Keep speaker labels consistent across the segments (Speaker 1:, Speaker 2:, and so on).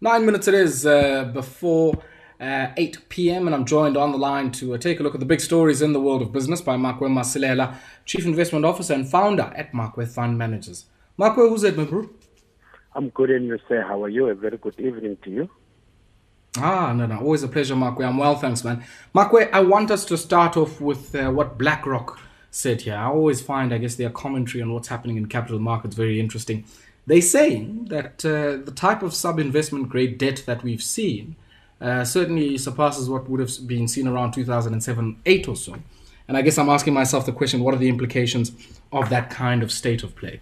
Speaker 1: Nine minutes it is uh, before uh, 8 p.m., and I'm joined on the line to uh, take a look at the big stories in the world of business by Makwe Masilela, Chief Investment Officer and founder at Makwe Fund Managers. Makwe, who's it, my bro?
Speaker 2: I'm good, and you say, how are you? A very good evening to you.
Speaker 1: Ah, no, no, always a pleasure, Makwe. I'm well, thanks, man. Makwe, I want us to start off with uh, what BlackRock said here. I always find, I guess, their commentary on what's happening in capital markets very interesting. They're saying that uh, the type of sub investment grade debt that we've seen uh, certainly surpasses what would have been seen around 2007 8 or so. And I guess I'm asking myself the question what are the implications of that kind of state of play?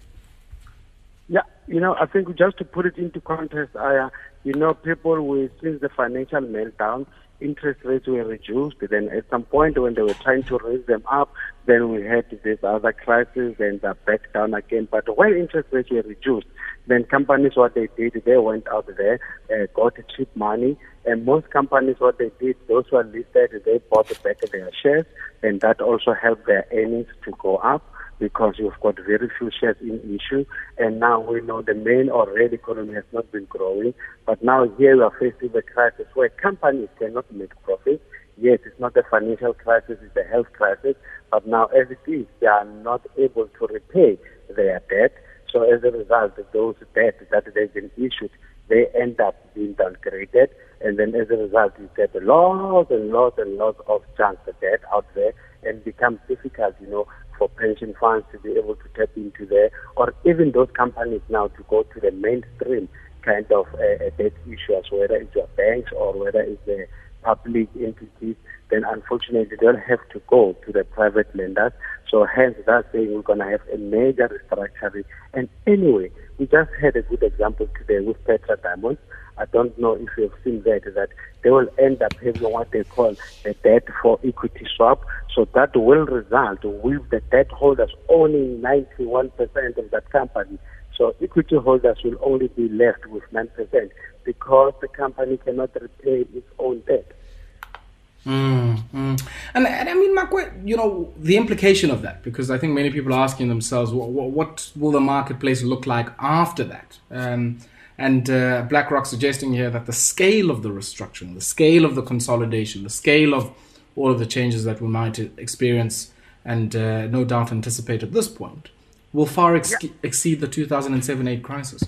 Speaker 2: Yeah, you know, I think just to put it into context, I, uh, you know, people with since the financial meltdown, interest rates were reduced. Then at some point when they were trying to raise them up, then we had this other crisis and they back down again. But when interest rates were reduced, then companies what they did, they went out there, uh, got cheap money, and most companies what they did, those who are listed, they bought back their shares, and that also helped their earnings to go up because you've got very few shares in issue. And now we know the main or real economy has not been growing. But now here we are facing a crisis where companies cannot make profit. Yes, it's not a financial crisis, it's a health crisis. But now as it is, they are not able to repay their debt. So as a result, those debts that they've been issued, they end up being downgraded. And then as a result, you get lots and lots and lots of of debt out there and becomes difficult, you know, for pension funds to be able to tap into there, or even those companies now to go to the mainstream kind of uh, debt issuers, whether it's your banks or whether it's the public entities, then unfortunately they don't have to go to the private lenders. So hence that's saying we're going to have a major restructuring. And anyway, we just had a good example today with Petra Diamonds. I don't know if you've seen that, that they will end up having what they call a debt for equity swap. So that will result with the debt holders owning 91% of that company. So equity holders will only be left with 9% because the company cannot repay its own debt.
Speaker 1: Mm. And, and I mean, Makwe, you know, the implication of that, because I think many people are asking themselves, what, what will the marketplace look like after that? Um, and uh, BlackRock suggesting here that the scale of the restructuring, the scale of the consolidation, the scale of all of the changes that we might experience and uh, no doubt anticipate at this point will far ex- yeah. exceed the 2007 8 crisis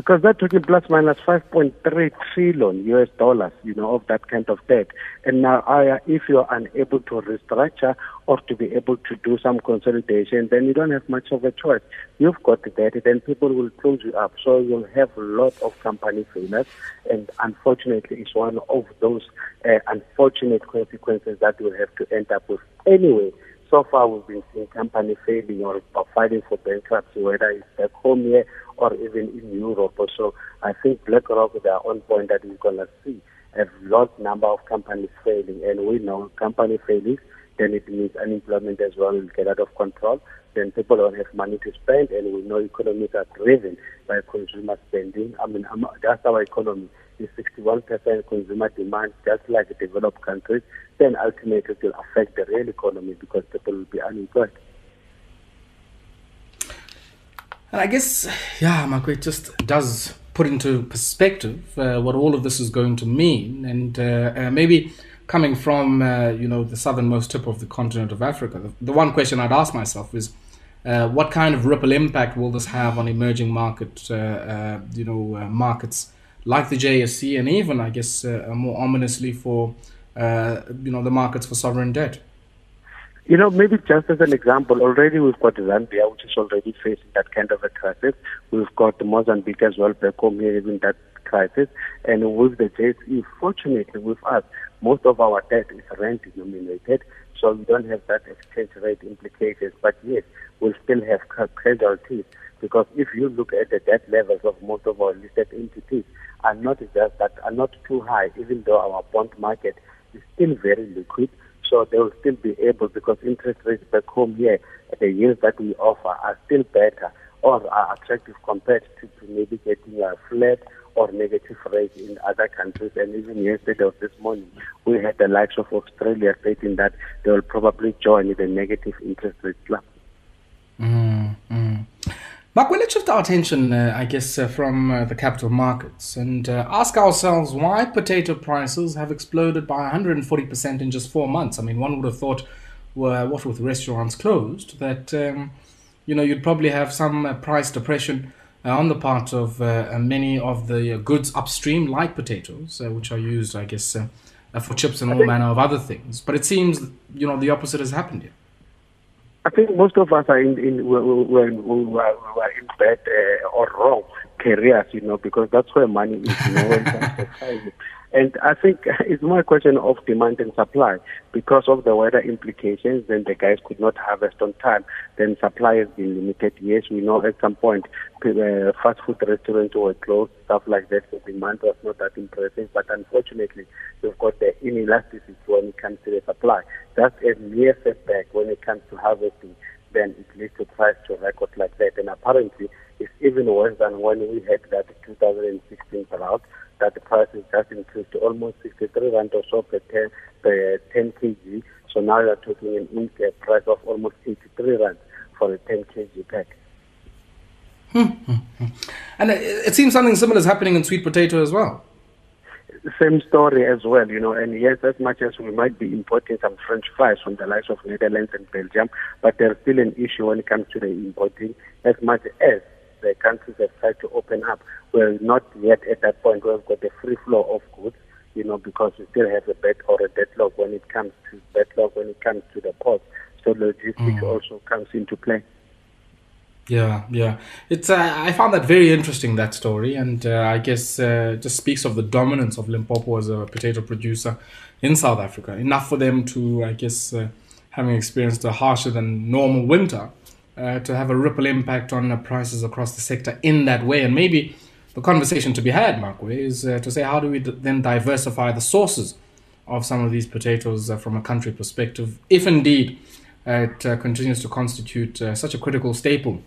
Speaker 2: because they're talking plus minus 5.3 trillion US dollars, you know, of that kind of debt. And now, if you're unable to restructure or to be able to do some consolidation, then you don't have much of a choice. You've got debt, then people will close you up. So you'll have a lot of company failures. And unfortunately, it's one of those uh, unfortunate consequences that we'll have to end up with anyway so far we've been seeing companies failing or, fighting for bankruptcy, whether it's back home here or even in Europe. So I think BlackRock, they are on point that we're going to see a large number of companies failing. And we know company failing, then it means unemployment as well will get out of control. Then people don't have money to spend, and we know economies are driven by consumer spending. I mean, that's our economy is 61% consumer demand, just like developed countries, then ultimately it will affect the real economy because people will be unemployed.
Speaker 1: And I guess, yeah, Mark, it just does put into perspective uh, what all of this is going to mean. And uh, uh, maybe coming from, uh, you know, the southernmost tip of the continent of Africa, the, one question I'd ask myself is, uh, what kind of ripple impact will this have on emerging market, you know, markets like the JSE and even, I guess, more ominously for you know the markets for sovereign debt.
Speaker 2: You know, maybe just as an example, already we've got Zambia, which is already facing that kind of a crisis. We've got Mozambique as well, back home here, having that crisis. And with the JSE, fortunately with us, most of our debt is rand denominated, so we don't have that exchange rate implications. But yes, we'll still have casualties because if you look at the debt levels of most of our listed entities, are not just that are not too high, even though our bond market is still very liquid. So they will still be able because interest rates back home here, the yields that we offer are still better or are attractive compared to, to maybe getting a flat or negative rate in other countries. And even yesterday or this morning, we had the likes of Australia stating that they will probably join the negative interest rate club.
Speaker 1: Mark, we let's shift our attention, uh, I guess, uh, from uh, the capital markets and uh, ask ourselves why potato prices have exploded by 140% in just four months. I mean, one would have thought, well, what with restaurants closed, that um, you know you'd probably have some uh, price depression uh, on the part of many of the goods upstream, like potatoes, which are used, I guess, for chips and all manner of other things. But it seems, you know, the opposite has happened here.
Speaker 2: I think most of us are in, in were, were, were, were in bad uh, or wrong careers, you know, because that's where money is, you know, And I think it's more a question of demand and supply. Because of the weather implications, then the guys could not harvest on time. Then supply has been limited. Yes, we know at some point uh, fast food restaurants were closed, stuff like that. So demand was not that impressive. But unfortunately, you've got the inelasticity when it comes to the supply. That's a mere setback when it comes to harvesting. Then it leads to price to record like that. And apparently, even worse than when we had that 2016 drought that the price has just increased to almost 63 rand or so per 10, per 10 kg. So now you're talking an a price of almost 83 rand for a 10 kg pack.
Speaker 1: Hmm, hmm, hmm. And it seems something similar is happening in sweet potato as well.
Speaker 2: Same story as well, you know, and yes, as much as we might be importing some French fries from the likes of Netherlands and Belgium, but there's still an issue when it comes to the importing as much as the countries have tried to open up. We're not yet at that point where we've got the free flow of goods, you know, because we still have a bed or a deadlock when it comes to deadlock when it comes to the ports. So logistics mm. also comes into play.
Speaker 1: Yeah, yeah. It's uh, I found that very interesting that story, and uh, I guess uh, just speaks of the dominance of Limpopo as a potato producer in South Africa. Enough for them to, I guess, uh, having experienced a harsher than normal winter, uh, to have a ripple impact on prices across the sector in that way. And maybe the conversation to be had, Makwe, is uh, to say how do we d- then diversify the sources of some of these potatoes uh, from a country perspective, if indeed it uh, continues to constitute uh, such a critical staple,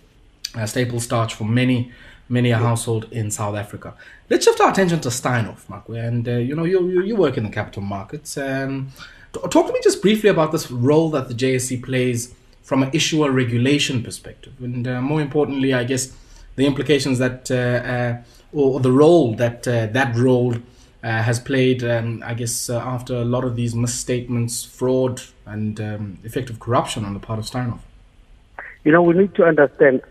Speaker 1: staple starch for many many a household in South Africa. Let's shift our attention to Steinhoff, Makwe, and uh, you know you, you, you work in the capital markets. Um, talk to me just briefly about this role that the JSE plays from an issuer regulation perspective, and uh, more importantly, I guess the implications that uh, uh or, the role that uh, that role uh, has played. Um, I guess after a lot of these misstatements, fraud, and um, effective corruption on the part of Steinhoff.
Speaker 2: You know, we need to understand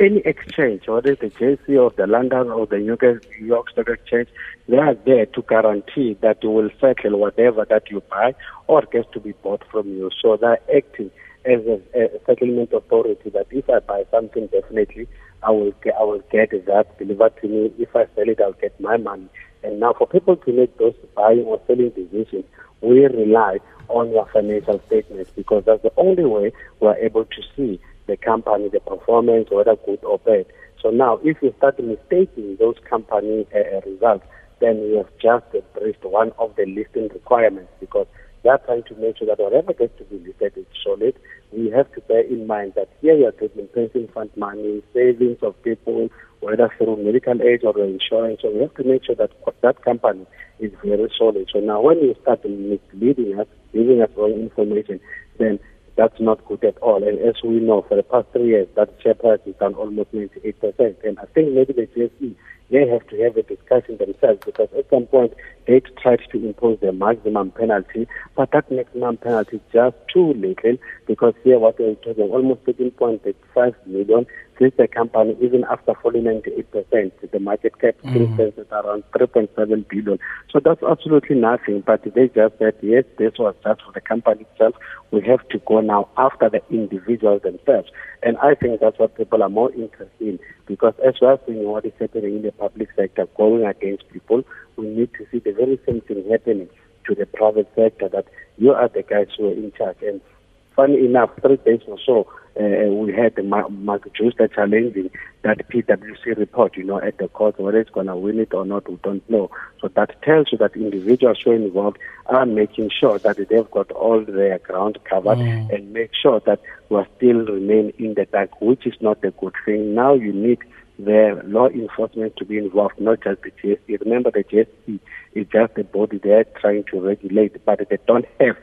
Speaker 2: any exchange, whether it's the JSE or the London or the New York Stock Exchange, they are there to guarantee that you will settle whatever that you buy or gets to be bought from you. So they're acting as a, a, settlement authority that if I buy something, definitely I will get, I will get that delivered to me. If I sell it, I'll get my money. And now, for people to make those buying or selling decisions, we rely on your financial statements because that's the only way we're able to see the company, the performance, whether good or bad. So now, if you start mistaking those company uh, results, then you have just breached one of the listing requirements because they are trying to make sure that whatever gets to be listed is solid. We have to bear in mind that here you are taking pension fund money, savings of people, whether through medical aid or insurance. So we have to make sure that that company is very solid. So now when you start misleading us, giving us wrong information, then that's not good at all. And as we know, for the past three years, that share price is down almost 98%. And I think maybe the JSE, they have to have a discussion themselves because at some point they tried to impose the maximum penalty, but that maximum penalty is just too little because here what we're talking almost 13.5 million since the company, even after falling 98%, the market cap still mm. stands at around 3.7 billion. So that's absolutely nothing. But they just said, yes, this was just for the company itself. We have to go now after the individuals themselves. And I think that's what people are more interested in because as well as seeing what is happening in the public sector going against people, we need to see the very same thing happening to the private sector that you are the guys who are in charge. And funny enough, three days or so, uh, we had Mark Jooste challenging that PwC report, you know, at the court, whether it's going to win it or not, we don't know. So that tells you that individuals who are involved are making sure that they've got all their ground covered mm. and make sure that we still remain in the dark, which is not a good thing. Now you need the law enforcement to be involved, not just the JSE. Remember, the JSE is just a body they're trying to regulate, but they don't have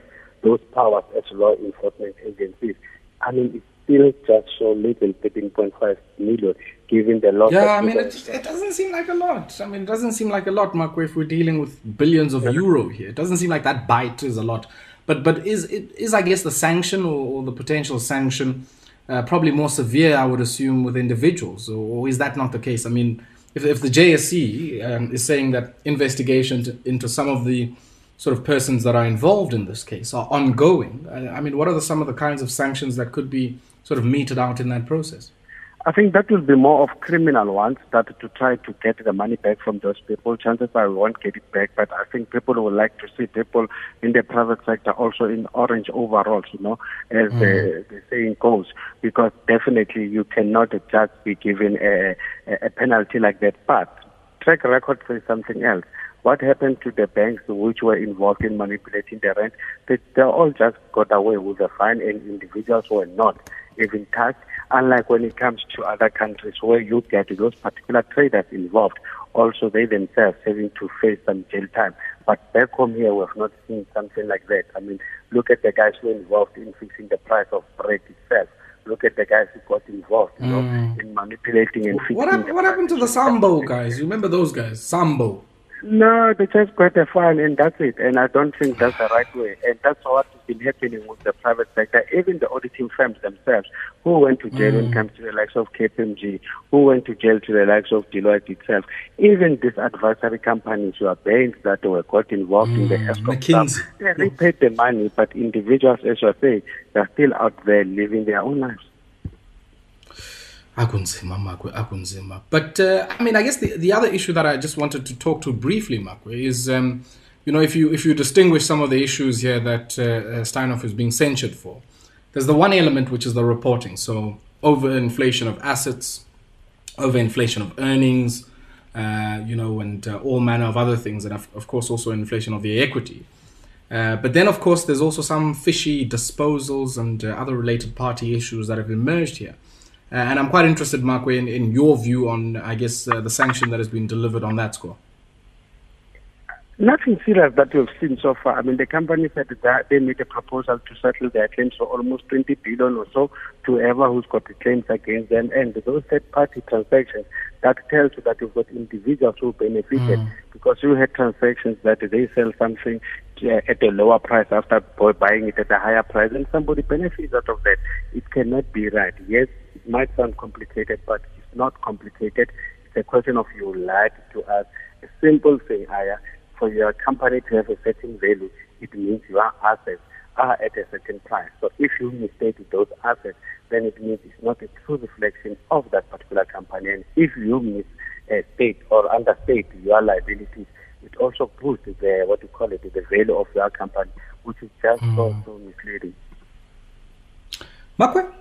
Speaker 2: those powers as law enforcement agencies. I mean, it's still just so little, 13.5 million, given the loss.
Speaker 1: Yeah, I mean, it, it, doesn't seem like a lot. I mean, it doesn't seem like a lot, Marco, if we're dealing with billions of euro here. It doesn't seem like that bite is a lot. But but is it is I guess the sanction or, or the potential sanction uh, probably more severe, I would assume, with individuals, or, or, is that not the case? I mean, if, if the JSE um, is saying that investigations into some of the sort of persons that are involved in this case are ongoing, I, mean, what are the, some of the kinds of sanctions that could be sort of meted out in that process?
Speaker 2: I think that will be more of criminal ones that to try to get the money back from those people. Chances are we won't get it back, but I think people would like to see people in the private sector also in orange overalls, you know, as mm. the, the, saying goes, because definitely you cannot just be given a, a penalty like that. But track record says something else. What happened to the banks which were involved in manipulating the rand? They, they all just got away with a fine and individuals were not even touched unlike when it comes to other countries where you get those particular traders involved, also they themselves having to face some jail time. But back home here, we've not seen something like that. I mean, look at the guys who were involved in fixing the price of bread itself. Look at the guys who got involved, you mm. know, in manipulating and fixing.
Speaker 1: What, hap- what happened to the Sambo guys? You remember those guys? Sambo.
Speaker 2: No, they just got a fine and that's it. And I don't think that's the right way. And that's what has been happening with the private sector. Even the auditing firms themselves, who went to jail mm. when it comes to the likes of KPMG, who went to jail to the likes of Deloitte itself. Even these advisory companies who are banks that were got involved mm. in the mm, Eskom stuff, they repaid the money, but individuals, as you say, they're still out there living their own lives
Speaker 1: akunzima makwe akunzima. But uh, i mean i guess the, the other issue that i just wanted to talk to briefly makwe is um, you know if you if you distinguish some of the issues here that uh, uh, steinhoff is being censured for there's the one element which is the reporting. So overinflation of assets overinflation of earnings uh, you know and uh, all manner of other things and of, of course also inflation of the equity. Uh, but then, of course, there's also some fishy disposals and uh, other related party issues that have emerged here. Uh, and I'm quite interested, Mark, in, in your view on, I guess, uh, the sanction that has been delivered on that score.
Speaker 2: Nothing serious that we've seen so far. I mean, the company said that they made a proposal to settle their claims for almost 20 billion or so to whoever who's got the claims against them. And those third-party transactions, that tells you that you've got individuals who benefited mm. because you had transactions that they sell something at a lower price after buying it at a higher price, and somebody benefits out of that. It cannot be right. Yes, it might sound complicated, but it's not complicated. It's a question of you lied to us. A simple thing, Aya, for your company to have a certain value, it means your assets are at a certain price. So if you mistake those assets, then it means it's not a true reflection of that particular company. And if you misstate or understate your liabilities, it also boosts the what you call it the value of your company, which is just mm. so, so misleading.
Speaker 1: Makwe,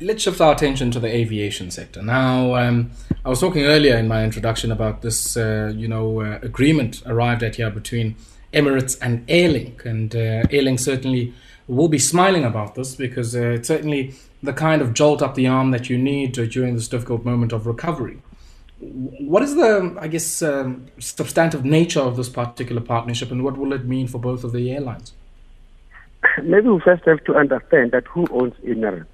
Speaker 1: let's shift our attention to the aviation sector. Now, um, I was talking earlier in my introduction about this, uh, you know, uh, agreement arrived at here between Emirates and Airlink, and uh, Airlink certainly will be smiling about this because uh, it's certainly the kind of jolt up the arm that you need during this difficult moment of recovery. What is the, I guess, um, substantive nature of this particular partnership, and what will it mean for both of the airlines?
Speaker 2: Maybe we first have to understand that who owns Emirates.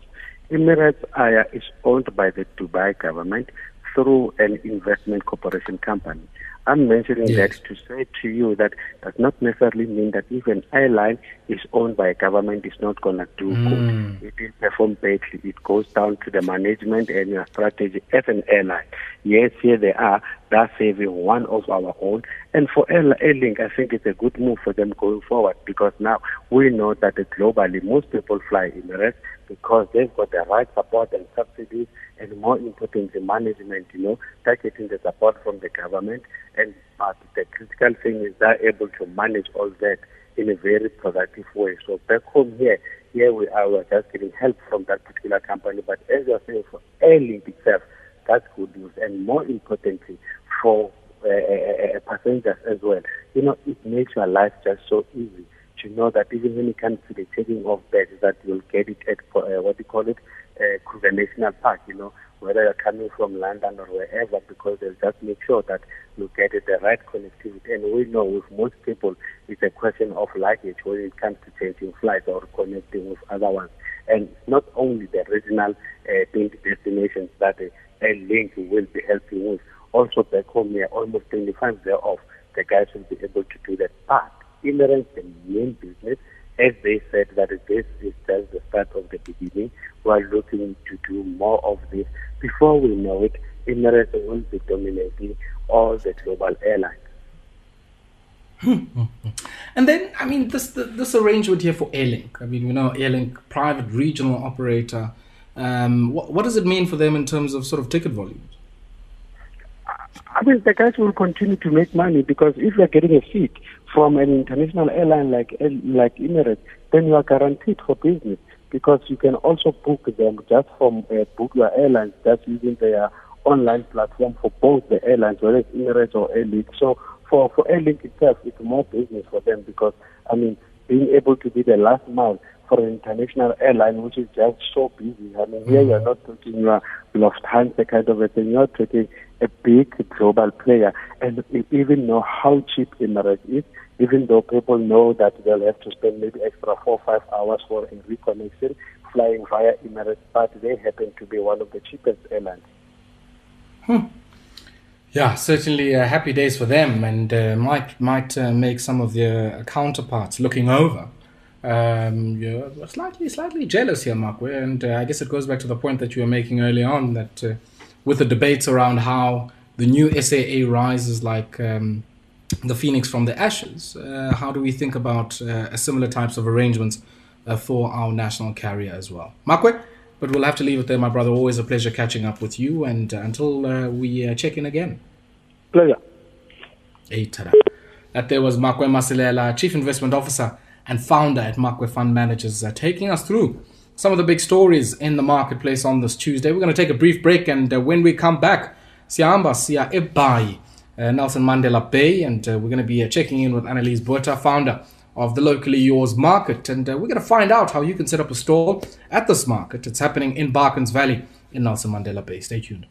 Speaker 2: Emirates Air is owned by the Dubai government through an investment corporation company. I'm mentioning yes. that to say to you that does not necessarily mean that if an airline is owned by a government, it's not going to do mm. good. It will perform badly. It goes down to the management and your strategy as an airline. Yes, here they are. They're saving one of our own. And for Airlink, I think it's a good move for them going forward because now we know that globally most people fly Emirates because they've got the right support and subsidies and more importantly management, you know, they're getting the support from the government and but the critical thing is they're able to manage all that in a very productive way. So back home here, here we are, we're just getting help from that particular company. But as you're saying, for Airlink itself, that's good news. And more importantly, for uh, uh, uh, passengers as well, you know, it makes your life just so easy to know that even when it comes to the checking of bags, that you'll get it at uh, what do you call it, uh, Kruger National Park. You know, whether you're coming from London or wherever, because they'll just make sure that you get the right connectivity. And we know with most people, it's a question of luggage when it comes to changing flights or connecting with other ones. And not only the regional uh, destinations that uh, link will be helping with, also back home here, almost 25 thereof, the guys will be able to do that. But Emirates, the main business, as they said that this is just the start of the beginning. We are looking to do more of this. Before we know it, Emirates will be dominating all the global airlines. Hmm.
Speaker 1: and then, I mean, this this arrangement here for Airlink. I mean, you know, Airlink, private regional operator. Um, what, what does it mean for them in terms of sort of ticket volumes?
Speaker 2: I mean, the guys will continue to make money because if you're getting a seat from an international airline like like Emirates, then you are guaranteed for business because you can also book them just from uh, book your airlines just using their online platform for both the airlines, whether it's Emirates or Airlink. So for for Airlink itself, it's more business for them because I mean, being able to be the last mile for an international airline, which is just so busy. I mean, here you're not talking your Lufthansa kind of a thing. You're talking a big global player, and we even know how cheap Emirates is. Even though people know that they'll have to spend maybe extra four or five hours for a reconnection flying via Emirates, but they happen to be one of the cheapest airlines.
Speaker 1: Hmm. Yeah, certainly uh, happy days for them, and uh, might might uh, make some of their counterparts looking over. Um, you're slightly slightly jealous here, Mark, and uh, I guess it goes back to the point that you were making early on that uh, with the debates around how the new SAA rises like um, the phoenix from the ashes, uh, how do we think about similar types of arrangements for our national carrier as well, Makwe? But we'll have to leave it there, my brother. Always a pleasure catching up with you. And uh, until uh, we uh, check in again.
Speaker 2: Pleasure.
Speaker 1: Hey, tada. That there was Makwe Masilela, Chief Investment Officer and founder at Makwe Fund Managers, uh, taking us through some of the big stories in the marketplace on this Tuesday. We're going to take a brief break, and uh, when we come back, Siamba Sia Ebai, uh, Nelson Mandela Bay, and we're going to be checking in with Annalise Botha, founder of the locally yours market. And uh, we're going to find out how you can set up a stall at this market. It's happening in Baakens Valley in Nelson Mandela Bay. Stay tuned.